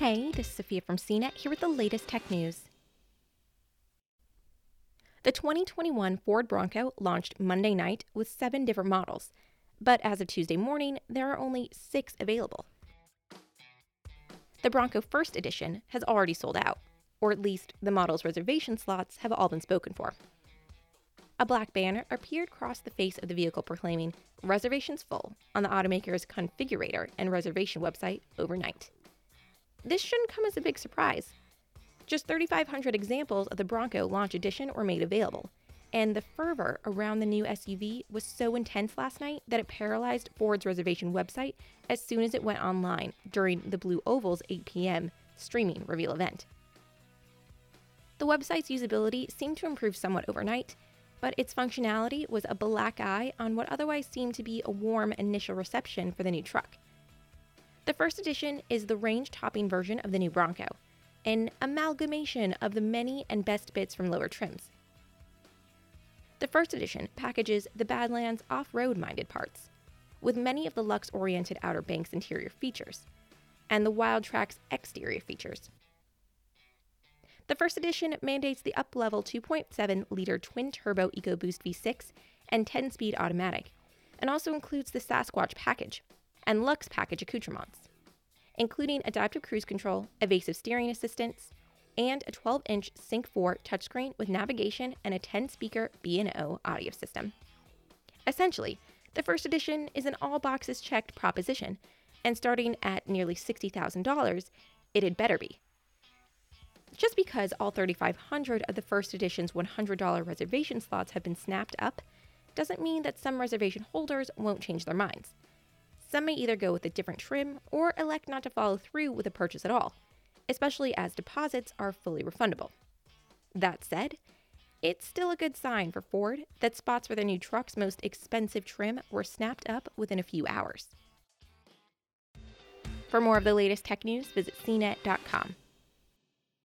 Hey, this is Sophia from CNET here with the latest tech news. The 2021 Ford Bronco launched Monday night with seven different models, but as of Tuesday morning, there are only six available. The Bronco First Edition has already sold out, or at least the model's reservation slots have all been spoken for. A black banner appeared across the face of the vehicle proclaiming reservations full on the automaker's configurator and reservation website overnight. This shouldn't come as a big surprise. Just 3,500 examples of the Bronco Launch Edition were made available, and the fervor around the new SUV was so intense last night that it paralyzed Ford's reservation website as soon as it went online during the Blue Oval's 8 p.m. streaming reveal event. The website's usability seemed to improve somewhat overnight, but its functionality was a black eye on what otherwise seemed to be a warm initial reception for the new truck. The first edition is the range topping version of the new Bronco, an amalgamation of the many and best bits from lower trims. The first edition packages the Badlands off road minded parts, with many of the Lux oriented Outer Banks interior features, and the Wildtrak's exterior features. The first edition mandates the up level 2.7 liter twin turbo EcoBoost V6 and 10 speed automatic, and also includes the Sasquatch package, and Lux package accoutrements, including adaptive cruise control, evasive steering assistance, and a 12-inch Sync 4 touchscreen with navigation and a 10-speaker B&O audio system. Essentially, the first edition is an all boxes checked proposition, and starting at nearly $60,000, it had better be. Just because all 3,500 of the first edition's $100 reservation slots have been snapped up doesn't mean that some reservation holders won't change their minds. Some may either go with a different trim or elect not to follow through with a purchase at all, especially as deposits are fully refundable. That said, it's still a good sign for Ford that spots for their new truck's most expensive trim were snapped up within a few hours. For more of the latest tech news, visit cnet.com.